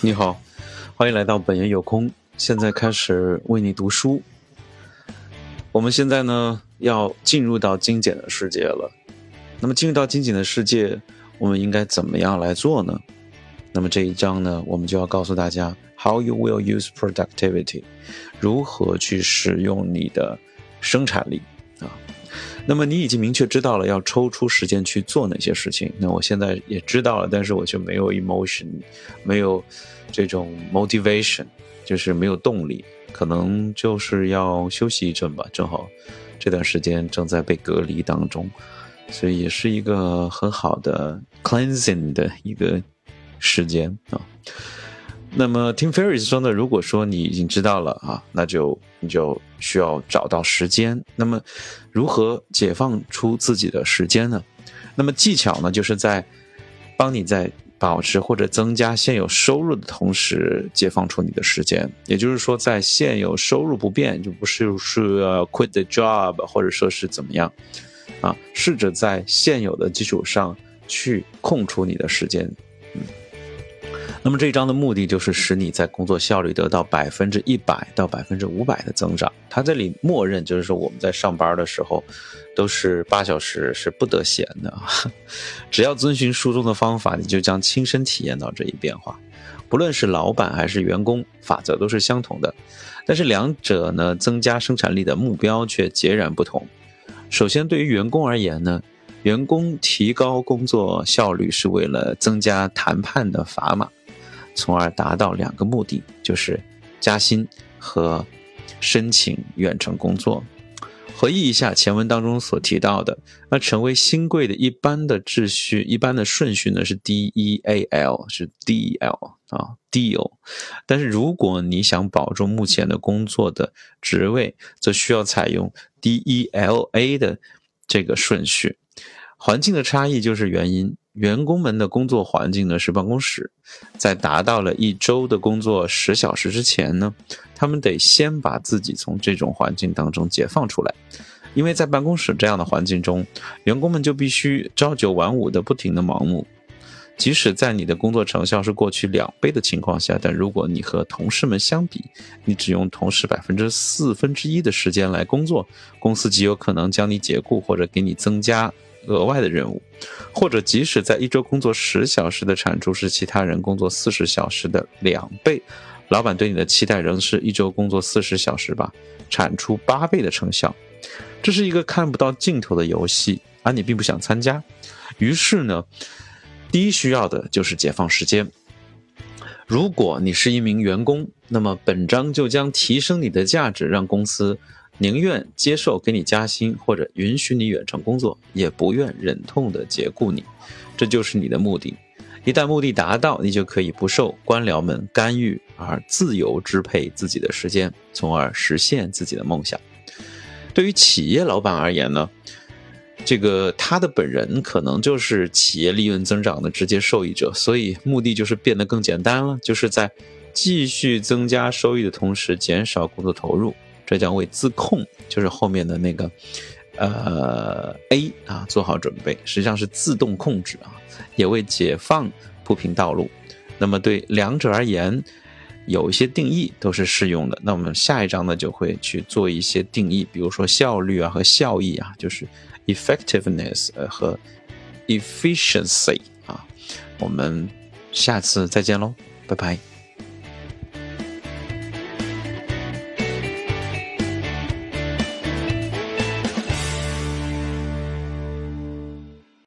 你好，欢迎来到本源有空。现在开始为你读书。我们现在呢要进入到精简的世界了。那么进入到精简的世界，我们应该怎么样来做呢？那么这一章呢，我们就要告诉大家 how you will use productivity，如何去使用你的生产力啊。那么你已经明确知道了要抽出时间去做哪些事情。那我现在也知道了，但是我就没有 emotion，没有这种 motivation，就是没有动力，可能就是要休息一阵吧。正好这段时间正在被隔离当中，所以也是一个很好的 cleansing 的一个时间啊。那么 Tim Ferriss 说呢，如果说你已经知道了啊，那就你就需要找到时间。那么如何解放出自己的时间呢？那么技巧呢，就是在帮你在保持或者增加现有收入的同时，解放出你的时间。也就是说，在现有收入不变，就不是是 quit the job，或者说是怎么样啊？试着在现有的基础上去空出你的时间。嗯那么这一章的目的就是使你在工作效率得到百分之一百到百分之五百的增长。它这里默认就是说我们在上班的时候都是八小时是不得闲的，只要遵循书中的方法，你就将亲身体验到这一变化。不论是老板还是员工，法则都是相同的，但是两者呢增加生产力的目标却截然不同。首先，对于员工而言呢，员工提高工作效率是为了增加谈判的砝码。从而达到两个目的，就是加薪和申请远程工作。回忆一下前文当中所提到的，那成为新贵的一般的秩序、一般的顺序呢是 D E A L，是 D L 啊，Deal。但是如果你想保住目前的工作的职位，则需要采用 D E L A 的这个顺序。环境的差异就是原因。员工们的工作环境呢是办公室，在达到了一周的工作十小时之前呢，他们得先把自己从这种环境当中解放出来，因为在办公室这样的环境中，员工们就必须朝九晚五的不停的忙碌，即使在你的工作成效是过去两倍的情况下，但如果你和同事们相比，你只用同事百分之四分之一的时间来工作，公司极有可能将你解雇或者给你增加。额外的任务，或者即使在一周工作十小时的产出是其他人工作四十小时的两倍，老板对你的期待仍是一周工作四十小时吧，产出八倍的成效。这是一个看不到尽头的游戏，而你并不想参加。于是呢，第一需要的就是解放时间。如果你是一名员工，那么本章就将提升你的价值，让公司。宁愿接受给你加薪，或者允许你远程工作，也不愿忍痛的解雇你，这就是你的目的。一旦目的达到，你就可以不受官僚们干预，而自由支配自己的时间，从而实现自己的梦想。对于企业老板而言呢，这个他的本人可能就是企业利润增长的直接受益者，所以目的就是变得更简单了，就是在继续增加收益的同时，减少工作投入。这将为自控，就是后面的那个，呃，A 啊，做好准备，实际上是自动控制啊，也为解放铺平道路。那么对两者而言，有一些定义都是适用的。那我们下一章呢，就会去做一些定义，比如说效率啊和效益啊，就是 effectiveness 和 efficiency 啊。我们下次再见喽，拜拜。